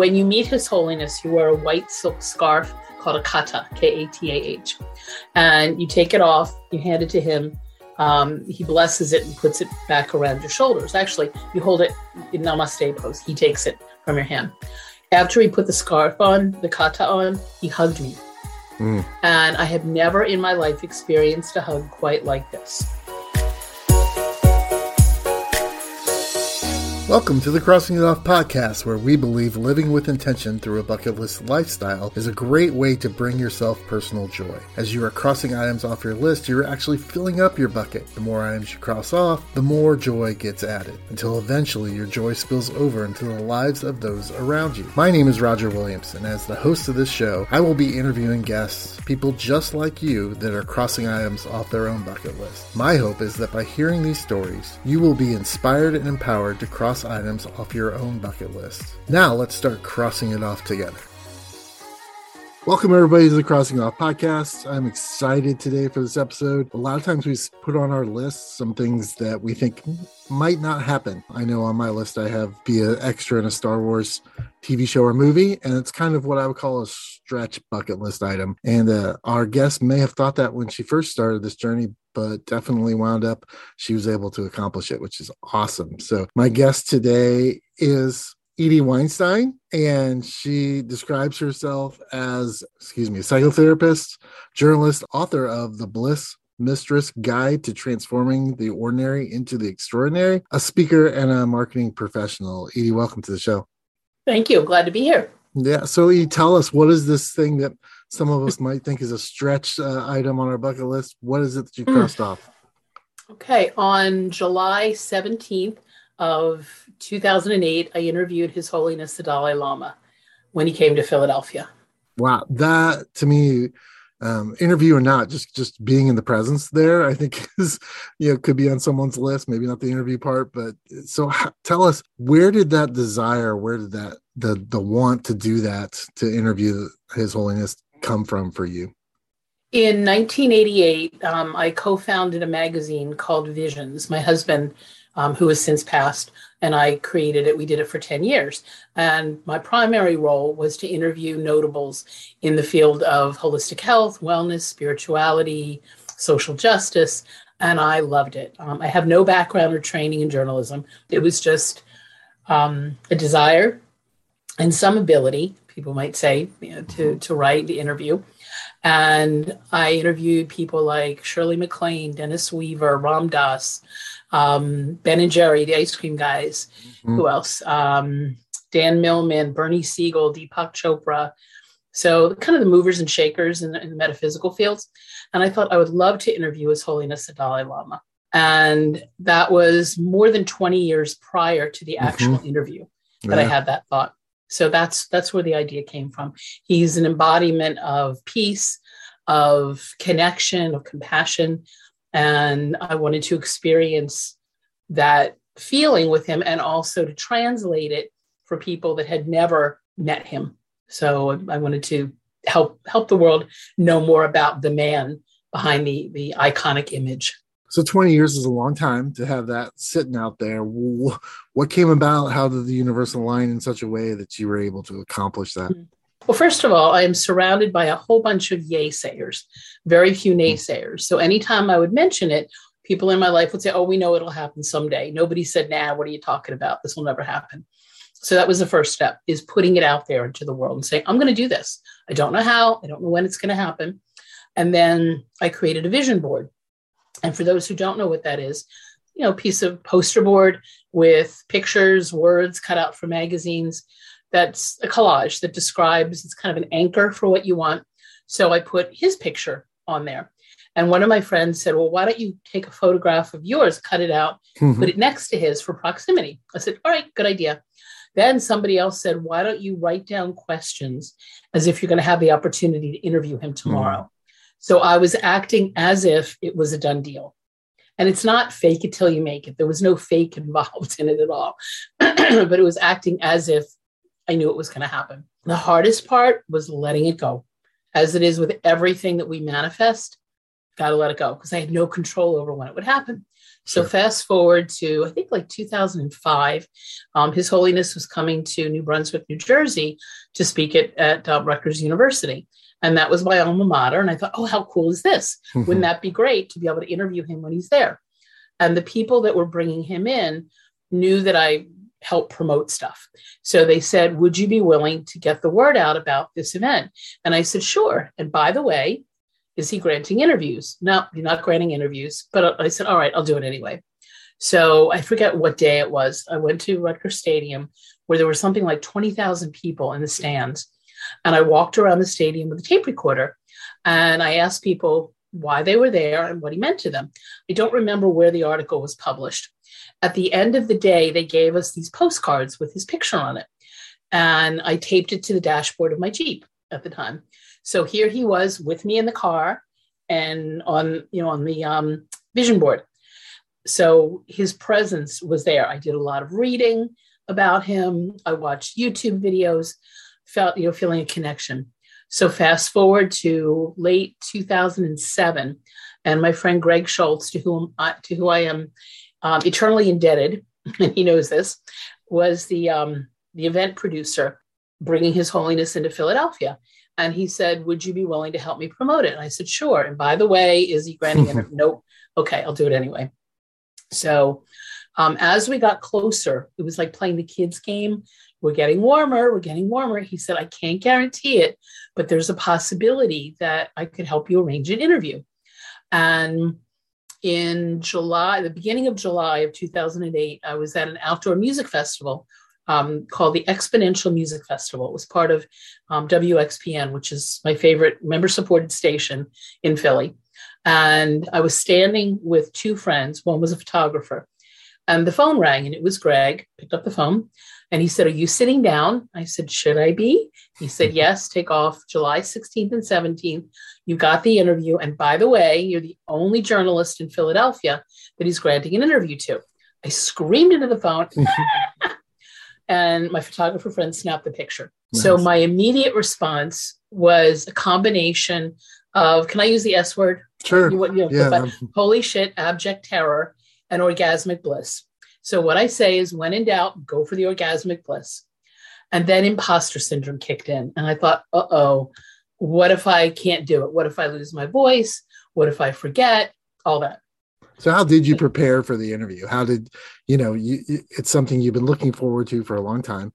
when you meet His Holiness, you wear a white silk scarf called a kata, K A T A H. And you take it off, you hand it to him. Um, he blesses it and puts it back around your shoulders. Actually, you hold it in namaste pose. He takes it from your hand. After he put the scarf on, the kata on, he hugged me. Mm. And I have never in my life experienced a hug quite like this. Welcome to the Crossing It Off podcast, where we believe living with intention through a bucket list lifestyle is a great way to bring yourself personal joy. As you are crossing items off your list, you're actually filling up your bucket. The more items you cross off, the more joy gets added, until eventually your joy spills over into the lives of those around you. My name is Roger Williams, and as the host of this show, I will be interviewing guests, people just like you that are crossing items off their own bucket list. My hope is that by hearing these stories, you will be inspired and empowered to cross items off your own bucket list. Now let's start crossing it off together. Welcome, everybody, to the Crossing Off podcast. I'm excited today for this episode. A lot of times we put on our list some things that we think might not happen. I know on my list I have be an extra in a Star Wars TV show or movie, and it's kind of what I would call a stretch bucket list item. And uh, our guest may have thought that when she first started this journey, but definitely wound up she was able to accomplish it, which is awesome. So, my guest today is Edie Weinstein, and she describes herself as, excuse me, a psychotherapist, journalist, author of The Bliss Mistress Guide to Transforming the Ordinary into the Extraordinary, a speaker and a marketing professional. Edie, welcome to the show. Thank you. Glad to be here. Yeah. So, Edie, tell us what is this thing that some of us might think is a stretch uh, item on our bucket list. What is it that you hmm. crossed off? Okay, on July 17th of 2008, I interviewed His Holiness the Dalai Lama when he came to Philadelphia. Wow, that to me, um, interview or not, just just being in the presence there, I think is you know could be on someone's list. Maybe not the interview part, but so tell us where did that desire, where did that the the want to do that to interview His Holiness come from for you? In 1988, um, I co founded a magazine called Visions. My husband, um, who has since passed, and I created it. We did it for 10 years. And my primary role was to interview notables in the field of holistic health, wellness, spirituality, social justice. And I loved it. Um, I have no background or training in journalism. It was just um, a desire and some ability people might say, you know, to, to write the interview. And I interviewed people like Shirley MacLaine, Dennis Weaver, Ram Dass, um, Ben and Jerry, the ice cream guys. Mm-hmm. Who else? Um, Dan Millman, Bernie Siegel, Deepak Chopra. So kind of the movers and shakers in the, in the metaphysical fields. And I thought I would love to interview His Holiness the Dalai Lama. And that was more than 20 years prior to the actual mm-hmm. interview that yeah. I had that thought. So that's that's where the idea came from. He's an embodiment of peace, of connection, of compassion, and I wanted to experience that feeling with him and also to translate it for people that had never met him. So I wanted to help help the world know more about the man behind the the iconic image. So 20 years is a long time to have that sitting out there. What came about? How did the universe align in such a way that you were able to accomplish that? Hmm. Well, first of all, I am surrounded by a whole bunch of yay sayers, very few hmm. naysayers. So anytime I would mention it, people in my life would say, Oh, we know it'll happen someday. Nobody said, Nah, what are you talking about? This will never happen. So that was the first step is putting it out there into the world and saying, I'm going to do this. I don't know how, I don't know when it's going to happen. And then I created a vision board and for those who don't know what that is, you know, piece of poster board with pictures, words cut out from magazines. That's a collage that describes, it's kind of an anchor for what you want. So I put his picture on there. And one of my friends said, Well, why don't you take a photograph of yours, cut it out, mm-hmm. put it next to his for proximity? I said, All right, good idea. Then somebody else said, Why don't you write down questions as if you're going to have the opportunity to interview him tomorrow? Mm-hmm. So I was acting as if it was a done deal. And it's not fake it till you make it. There was no fake involved in it at all. but it was acting as if I knew it was going to happen. The hardest part was letting it go. As it is with everything that we manifest, got to let it go because I had no control over when it would happen. So Sure. fast forward to I think like 2005, um, His Holiness was coming to New Brunswick, New Jersey, to speak at at uh, Rutgers University, and that was my alma mater. And I thought, oh, how cool is this? Wouldn't that be great to be able to interview him when he's there? And the people that were bringing him in knew that I helped promote stuff. So they said, Would you be willing to get the word out about this event? And I said, Sure. And by the way, is he granting interviews? No, he's not granting interviews. But I said, All right, I'll do it anyway. So I forget what day it was. I went to Rutgers Stadium where there were something like 20,000 people in the stands. And I walked around the stadium with a tape recorder and I asked people why they were there and what he meant to them. I don't remember where the article was published. At the end of the day, they gave us these postcards with his picture on it. And I taped it to the dashboard of my Jeep at the time. So here he was with me in the car and on, you know, on the um, vision board. So his presence was there. I did a lot of reading about him. I watched YouTube videos, felt, you know, feeling a connection. So fast forward to late 2007, and my friend Greg Schultz, to whom I, to who I am um, eternally indebted, and he knows this, was the um, the event producer bringing His Holiness into Philadelphia. And he said, "Would you be willing to help me promote it?" And I said, "Sure." And by the way, is he granting it? nope. Okay, I'll do it anyway. So, um, as we got closer, it was like playing the kids' game. We're getting warmer. We're getting warmer. He said, "I can't guarantee it, but there's a possibility that I could help you arrange an interview." And in July, the beginning of July of 2008, I was at an outdoor music festival um, called the XPoNential Music Festival. It was part of um, WXPN, which is my favorite member supported station in Philly. And I was standing with two friends. One was a photographer. And the phone rang, and it was Greg, picked up the phone. And he said, Are you sitting down? I said, Should I be? He said, Yes, take off July 16th and 17th. You got the interview. And by the way, you're the only journalist in Philadelphia that he's granting an interview to. I screamed into the phone. and my photographer friend snapped the picture. So my immediate response was a combination of, can I use the S word? Sure. You, you know, Yeah. holy shit, abject terror, and orgasmic bliss. So what I say is, when in doubt, go for the orgasmic bliss. And then imposter syndrome kicked in, and I thought, uh oh, what if I can't do it? What if I lose my voice? What if I forget? All that. So how did you prepare for the interview? How did you know you, it's something you've been looking forward to for a long time,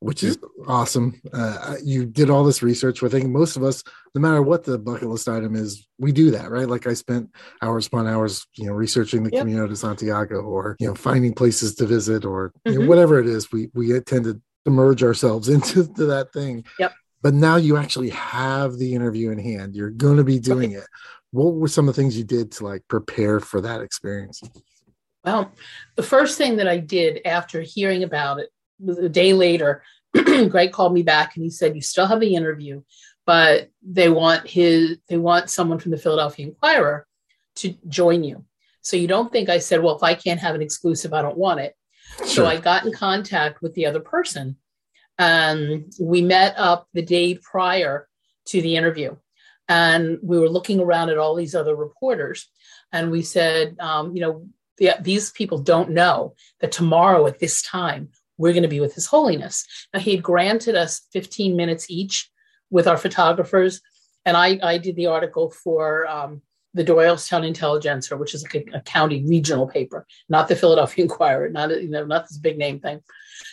which is awesome. Uh, you did all this research. I think most of us, no matter what the bucket list item is, we do that, right? Like I spent hours upon hours, you know, researching the Yep. Camino de Santiago, or you know, finding places to visit, or you know, Mhm. whatever it is. We we tend to immerse ourselves into to that thing. Yep. But now you actually have the interview in hand. You're going to be doing it. What were some of the things you did to like prepare for that experience? Well, the first thing that I did after hearing about it a day later. Greg called me back and he said, "You still have the interview, but they want his they want someone from the Philadelphia Inquirer to join you." So you don't think I said, "Well, if I can't have an exclusive, I don't want it." So I got in contact with the other person, and we met up the day prior to the interview, and we were looking around at all these other reporters, and we said, um, you know, the, these people don't know that tomorrow at this time we're going to be with His Holiness. Now he had granted us 15 minutes each with our photographers, and I, I did the article for um, the Doylestown Intelligencer, which is a, a county regional paper, not the Philadelphia Inquirer, not you know not this big name thing.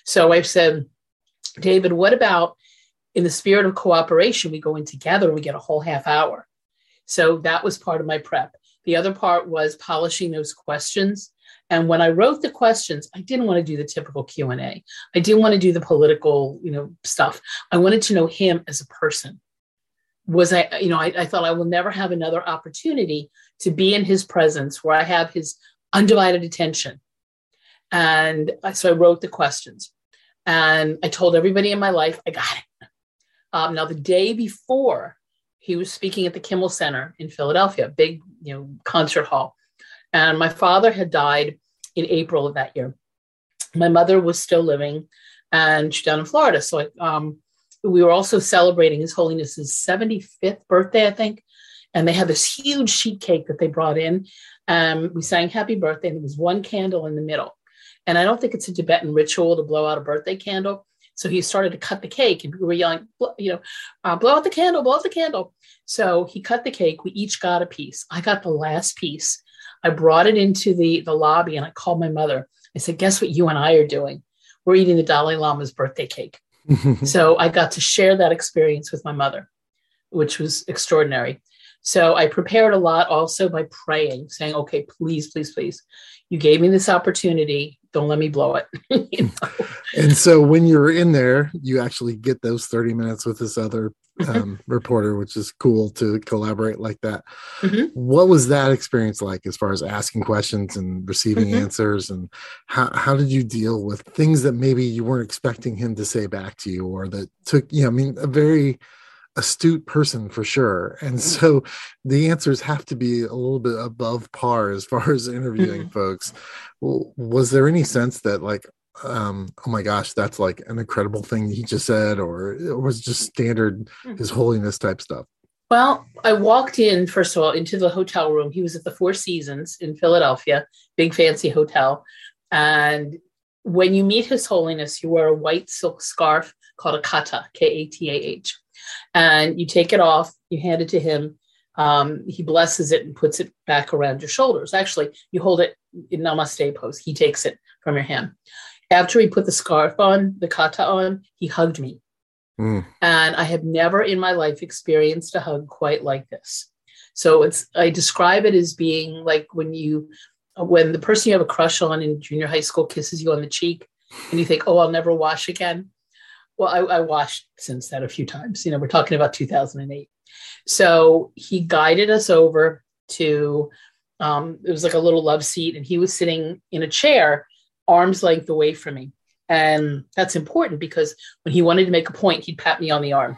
So I've said, David, what about in the spirit of cooperation, we go in together we get a whole half hour. So that was part of my prep. The other part was polishing those questions. And when I wrote the questions, I didn't want to do the typical Q and A. I didn't want to do the political, you know, stuff. I wanted to know him as a person. Was I, you know, I, I thought I will never have another opportunity to be in his presence where I have his undivided attention. And so I wrote the questions, and I told everybody in my life, I got it. Um, now the day before, he was speaking at the Kimmel Center in Philadelphia, big, you know, concert hall. And my father had died in April of that year. My mother was still living, and she's down in Florida. So I, um, we were also celebrating His Holiness's 75th birthday, I think. and they had this huge sheet cake that they brought in. We sang happy birthday, and there was one candle in the middle. And I don't think it's a Tibetan ritual to blow out a birthday candle. So he started to cut the cake, and we were yelling, you know, uh, blow out the candle, blow out the candle. So he cut the cake. We each got a piece. I got the last piece. I brought it into the, the lobby and I called my mother. I said, Guess what you and I are doing? We're eating the Dalai Lama's birthday cake. so I got to share that experience with my mother, which was extraordinary. So I prepared a lot also by praying, saying, okay, please, please, please, you gave me this opportunity. Don't let me blow it. you know? And so when you're in there, you actually get those 30 minutes with this other. Um, reporter, which is cool to collaborate like that. Mm-hmm. What was that experience like as far as asking questions and receiving mm-hmm. answers? And how, how did you deal with things that maybe you weren't expecting him to say back to you or that took, you know, I mean, a very, astute person for sure. And mm-hmm. so the answers have to be a little bit above par as far as interviewing mm-hmm. folks. Well, was there any sense that like, um, oh my gosh, that's like an incredible thing he just said, or it was just standard mm-hmm. his holiness type stuff? Well, I walked in, first of all, into the hotel room. He was at the Four Seasons in Philadelphia, big fancy hotel. And when you meet His Holiness, you wear a white silk scarf called a kata, K A T A H and you take it off, you hand it to him. Um, he blesses it and puts it back around your shoulders. Actually, you hold it in namaste pose. He takes it from your hand. After he put the scarf on, the kata on, he hugged me. Mm. And I have never in my life experienced a hug quite like this. So it's I describe it as being like when you when the person you have a crush on in junior high school kisses you on the cheek and you think, oh, I'll never wash again well, I, I washed since that a few times. You know, we're talking about 2008. So he guided us over to, um, it was like a little love seat, and he was sitting in a chair, arm's length away from me. And that's important because when he wanted to make a point, he'd pat me on the arm.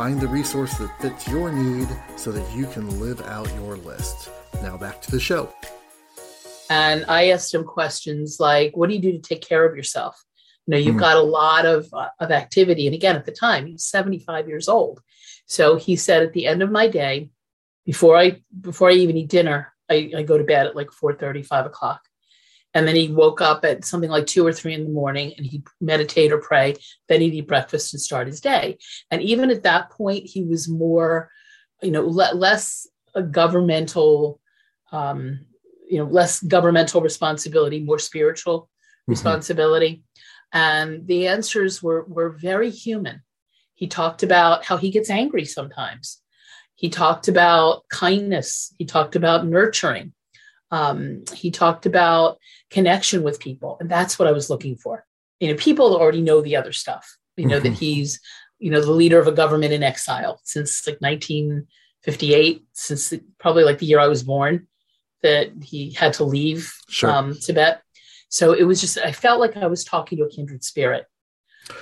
Find the resource that fits your need so that you can live out your list. Now back to the show. And I asked him questions like, What do you do to take care of yourself? You know, you've mm. got a lot of, uh, of activity. And again, at the time, he's 75 years old. So he said, At the end of my day, before I before I even eat dinner, I, I go to bed at like 4 30, 5 o'clock. And then he woke up at something like two or three in the morning and he'd meditate or pray. Then he'd eat breakfast and start his day. And even at that point, he was more, you know, le- less a governmental, um, you know, less governmental responsibility, more spiritual mm-hmm. responsibility. And the answers were, were very human. He talked about how he gets angry sometimes. He talked about kindness. He talked about nurturing. Um, he talked about connection with people, and that's what I was looking for. You know, people already know the other stuff. You know mm-hmm. that he's, you know, the leader of a government in exile since like 1958, since the, probably like the year I was born, that he had to leave sure. um, Tibet. So it was just I felt like I was talking to a kindred spirit,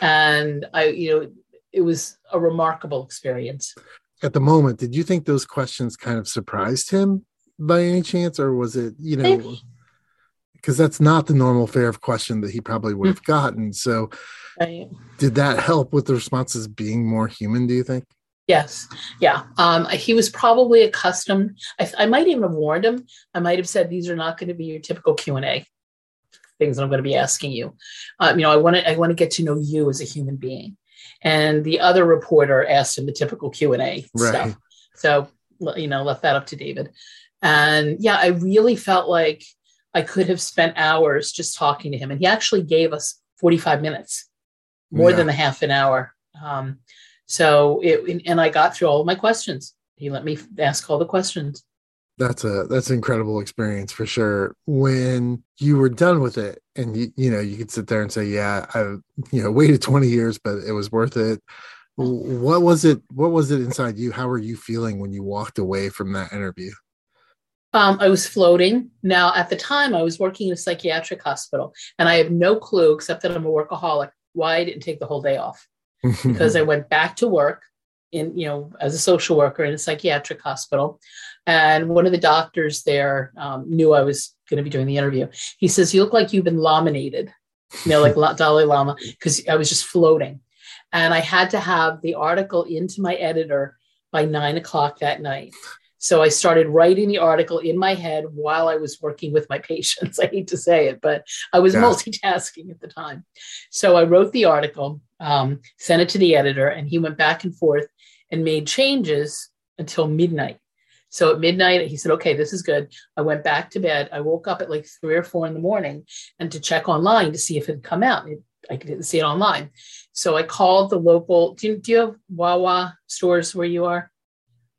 and I, you know, it was a remarkable experience. At the moment, did you think those questions kind of surprised him? By any chance, or was it you know? Because that's not the normal fare of question that he probably would have gotten. So, right. did that help with the responses being more human? Do you think? Yes. Yeah. Um, he was probably accustomed. I, I, might even have warned him. I might have said, these are not going to be your typical Q and A things that I'm going to be asking you. Um, you know, I want to, I want to get to know you as a human being. And the other reporter asked him the typical Q and A stuff. So, you know, left that up to David. And yeah, I really felt like I could have spent hours just talking to him. And he actually gave us 45 minutes, more yeah. than a half an hour. Um, so it, and I got through all of my questions. He let me ask all the questions. That's a that's an incredible experience for sure. When you were done with it, and you you know you could sit there and say, "Yeah, I you know waited 20 years, but it was worth it." What was it? What was it inside you? How were you feeling when you walked away from that interview? Um, I was floating. Now, at the time, I was working in a psychiatric hospital, and I have no clue, except that I'm a workaholic, why I didn't take the whole day off. because I went back to work in, you know, as a social worker in a psychiatric hospital, and one of the doctors there um, knew I was going to be doing the interview. He says, "You look like you've been laminated." You know, like Dalai Lama, because I was just floating. And I had to have the article into my editor by nine o'clock that night. So I started writing the article in my head while I was working with my patients. I hate to say it, but I was yeah. multitasking at the time. So I wrote the article, um, sent it to the editor, and he went back and forth and made changes until midnight. So at midnight, he said, okay, this is good. I went back to bed. I woke up at like three or four in the morning and to check online to see if it had come out. It, I didn't see it online. So I called the local. Do you, do you have Wawa stores where you are?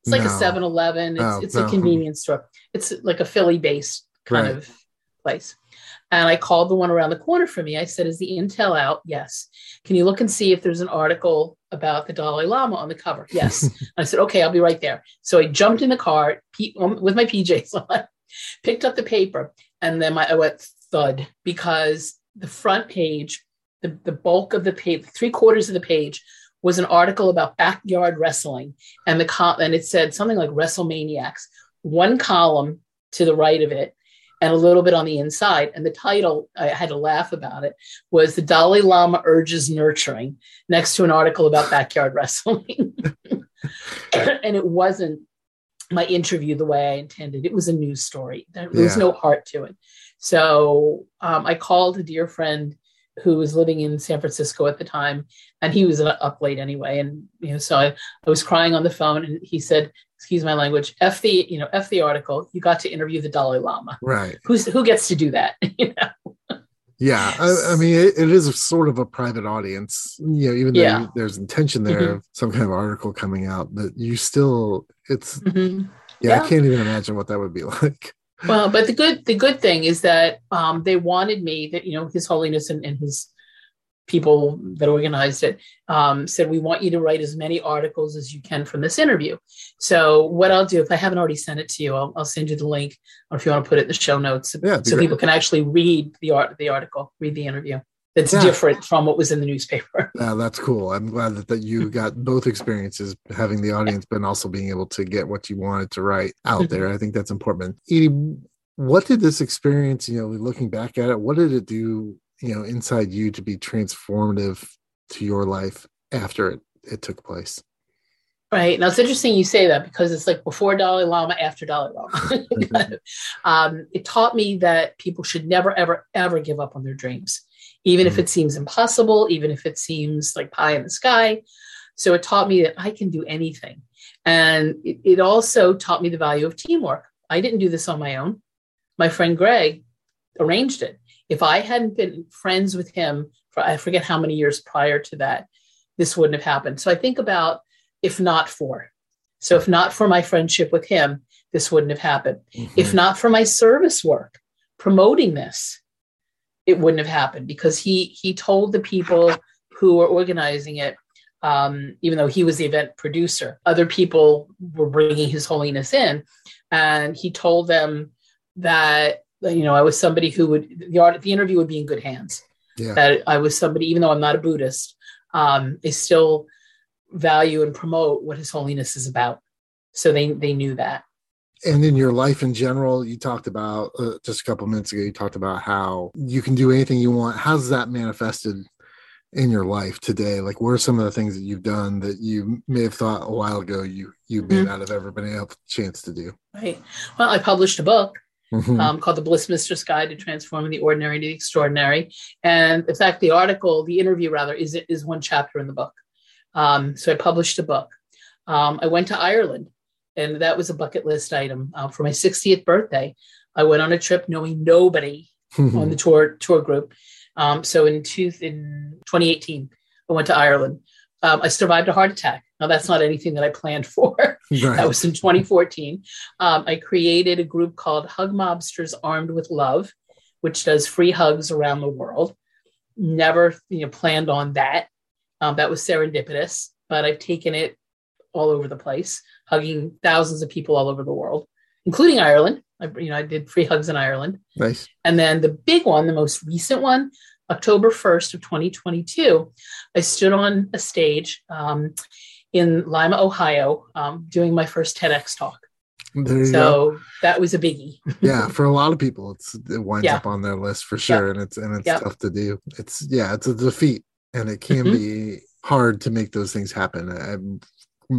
It's like no. a 7 Eleven. It's, oh, it's no. a convenience store. It's like a Philly based kind right. of place. And I called the one around the corner for me. I said, Is the intel out? Yes. Can you look and see if there's an article about the Dalai Lama on the cover? Yes. I said, Okay, I'll be right there. So I jumped in the car um, with my PJs on, picked up the paper, and then my, I went thud because the front page, the, the bulk of the page, three quarters of the page was an article about backyard wrestling. And the com- and it said something like WrestleManiacs. One column to the right of it and a little bit on the inside. And the title, I had to laugh about it, was The Dalai Lama Urges Nurturing, next to an article about backyard wrestling. and it wasn't my interview the way I intended. It was a news story. There yeah. was no heart to it. So um, I called a dear friend who was living in San Francisco at the time, and he was up late anyway. And you know, so I, I was crying on the phone, and he said, "Excuse my language, f the you know f the article. You got to interview the Dalai Lama, right? Who's who gets to do that? You know." Yeah, I, I mean, it, it is sort of a private audience, you know. Even though yeah. there's intention there mm-hmm. of some kind of article coming out, that you still, it's, mm-hmm. yeah, yeah, I can't even imagine what that would be like well, but the good the good thing is that um, they wanted me that you know His Holiness and, and his people that organized it um, said we want you to write as many articles as you can from this interview. So what I'll do if I haven't already sent it to you, I'll, I'll send you the link, or if you want to put it in the show notes, yeah, so great. people can actually read the art the article, read the interview that's yeah. different from what was in the newspaper. Yeah, that's cool. I'm glad that, that you got both experiences, having the audience, but also being able to get what you wanted to write out there. I think that's important. Edie, what did this experience, you know, looking back at it, what did it do, you know, inside you to be transformative to your life after it, it took place? Right. Now it's interesting you say that because it's like before Dalai Lama, after Dalai Lama. um, it taught me that people should never, ever, ever give up on their dreams even mm-hmm. if it seems impossible, even if it seems like pie in the sky. So it taught me that I can do anything. And it, it also taught me the value of teamwork. I didn't do this on my own. My friend Greg arranged it. If I hadn't been friends with him for I forget how many years prior to that, this wouldn't have happened. So I think about if not for. So if not for my friendship with him, this wouldn't have happened. Mm-hmm. If not for my service work, promoting this, it wouldn't have happened because he he told the people who were organizing it um, even though he was the event producer other people were bringing his holiness in and he told them that you know i was somebody who would the the interview would be in good hands. Yeah. that i was somebody even though i'm not a buddhist um, they still value and promote what his holiness is about. So they they knew that and in your life in general you talked about uh, just a couple minutes ago you talked about how you can do anything you want. How's that manifested in your life today? Like what are some of the things that you've done that you may have thought a while ago you you may mm-hmm. not have ever been able a chance to do? Right. Well i published a book mm-hmm. um, called the bliss mistress guide to transforming the ordinary to the extraordinary. And in fact the article the interview rather is is one chapter in the book. Um, so i published a book. Um, i went to ireland and that was a bucket list item uh, for my 60th birthday. I went on a trip knowing nobody on the tour tour group. Um, so in, two, in 2018, I went to Ireland. Um, I survived a heart attack. Now that's not anything that I planned for. Right. that was in 2014. Um, I created a group called Hug Mobsters Armed with Love, which does free hugs around the world. Never, you know, planned on that. Um, that was serendipitous, but I've taken it all over the place, hugging thousands of people all over the world, including Ireland. I, you know, I did free hugs in Ireland. Nice. And then the big one, the most recent one, October 1st of 2022, I stood on a stage um, in Lima, Ohio, um, doing my first TEDx talk. There you so go. that was a biggie. yeah, for a lot of people, it's it winds Yeah. up on their list for sure, Yeah. and it's and it's Yeah. tough to do. It's yeah, it's a defeat, and it can Mhm. be hard to make those things happen. I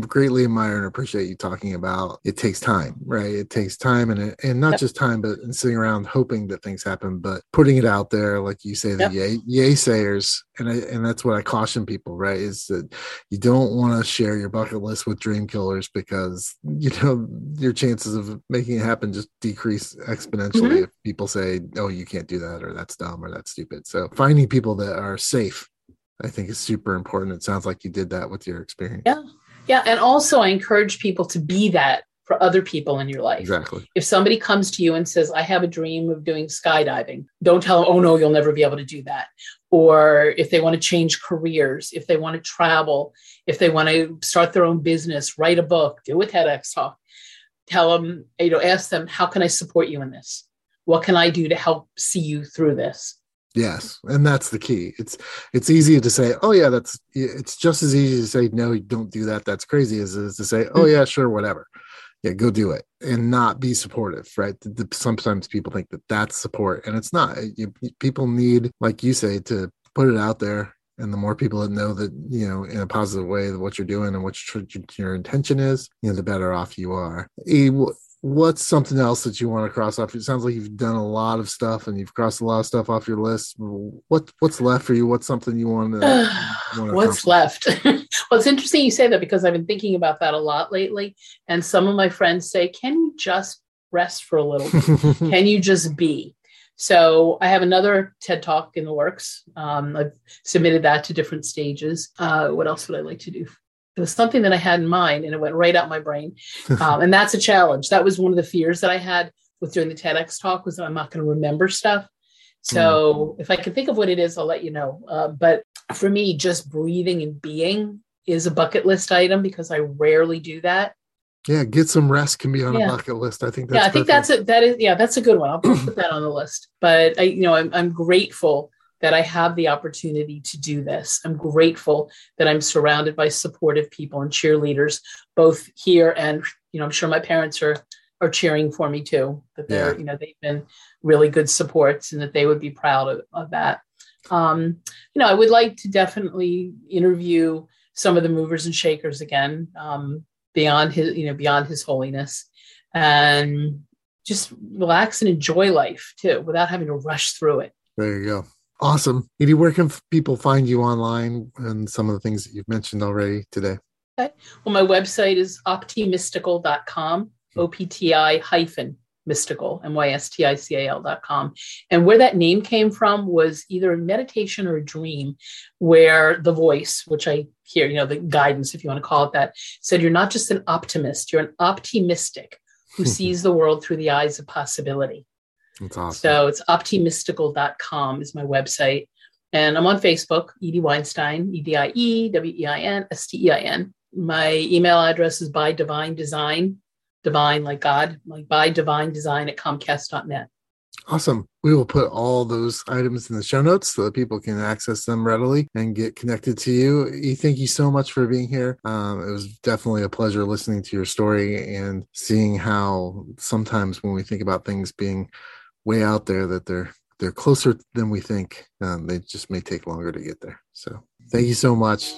greatly admire and appreciate you talking about it takes time, right? It takes time, and it, and not Yep. just time, but and sitting around hoping that things happen, but putting it out there, like you say, the Yep. yay yay sayers, and I, and that's what I caution people, right? Is that you don't want to share your bucket list with dream killers because you know your chances of making it happen just decrease exponentially Mhm. if people say oh you can't do that or that's dumb or that's stupid so finding people that are safe i think is super important it sounds like you did that with your experience Yeah. Yeah. And also, I encourage people to be that for other people in your life. exactly If somebody comes to you and says, I have a dream of doing skydiving, don't tell them, oh, no, you'll never be able to do that. Or if they want to change careers, if they want to travel, if they want to start their own business, write a book, do a TEDx talk, tell them, you know, ask them, how can I support you in this? What can I do to help see you through this? Yes and that's the key. It's it's easy to say oh yeah that's it's just as easy to say no don't do that that's crazy as it is to say oh mm. yeah sure whatever. Yeah go do it and not be supportive right? Sometimes people think that that's support and it's not. You, people need like you say to put it out there and the more people that know that you know in a positive way that what you're doing and what your, your intention is you know the better off you are what's something else that you want to cross off it sounds like you've done a lot of stuff and you've crossed a lot of stuff off your list what what's left for you what's something you want to wanna What's left? well, it's interesting you say that because I've been thinking about that a lot lately. And some of my friends say, Can you just rest for a little bit? Can you just be? So I have another TED Talk in the works. Um, I've submitted that to different stages. Uh, what else would I like to do? It was something that I had in mind and it went right out my brain. Um, and that's a challenge. That was one of the fears that I had with doing the TEDx talk was that I'm not going to remember stuff. So if I can think of what it is, I'll let you know. Uh, but for me, just breathing and being is a bucket list item because I rarely do that. yeah get some rest can be on Yeah. a bucket list i think that's yeah, I think that's it. That is, yeah, that's a good one. I'll put that on the list. But I, you know, I'm, I'm grateful that I have the opportunity to do this. I'm grateful that I'm surrounded by supportive people and cheerleaders, both here and, you know, I'm sure my parents are are cheering for me too. That they're, Yeah. you know, they've been really good supports and that they would be proud of, of that. Um, you know, I would like to definitely interview some of the movers and shakers again, um, beyond his, you know, beyond his holiness, and just relax and enjoy life too, without having to rush through it. There you go. Awesome. Edie, where can people find you online and some of the things that you've mentioned already today? Okay. Well, my website is optimystical.com, hmm. O P T I hyphen mystical, M Y S T I C A L dot com. And where that name came from was either a meditation or a dream where the voice, which I hear, you know, the guidance, if you want to call it that, said, You're not just an optimist, you're an optimystic who sees the world through the eyes of possibility. That's awesome. So it's optimystical.com is my website. And I'm on Facebook, Edie Weinstein, E D I E W E I N S T E I N. My email address is by divine design, divine like God, like by divine design at comcast.net. Awesome. We will put all those items in the show notes so that people can access them readily and get connected to you. E, thank you so much for being here. Um, it was definitely a pleasure listening to your story and seeing how sometimes when we think about things being way out there, that they're they're closer than we think. Um, they just may take longer to get there. So thank you so much.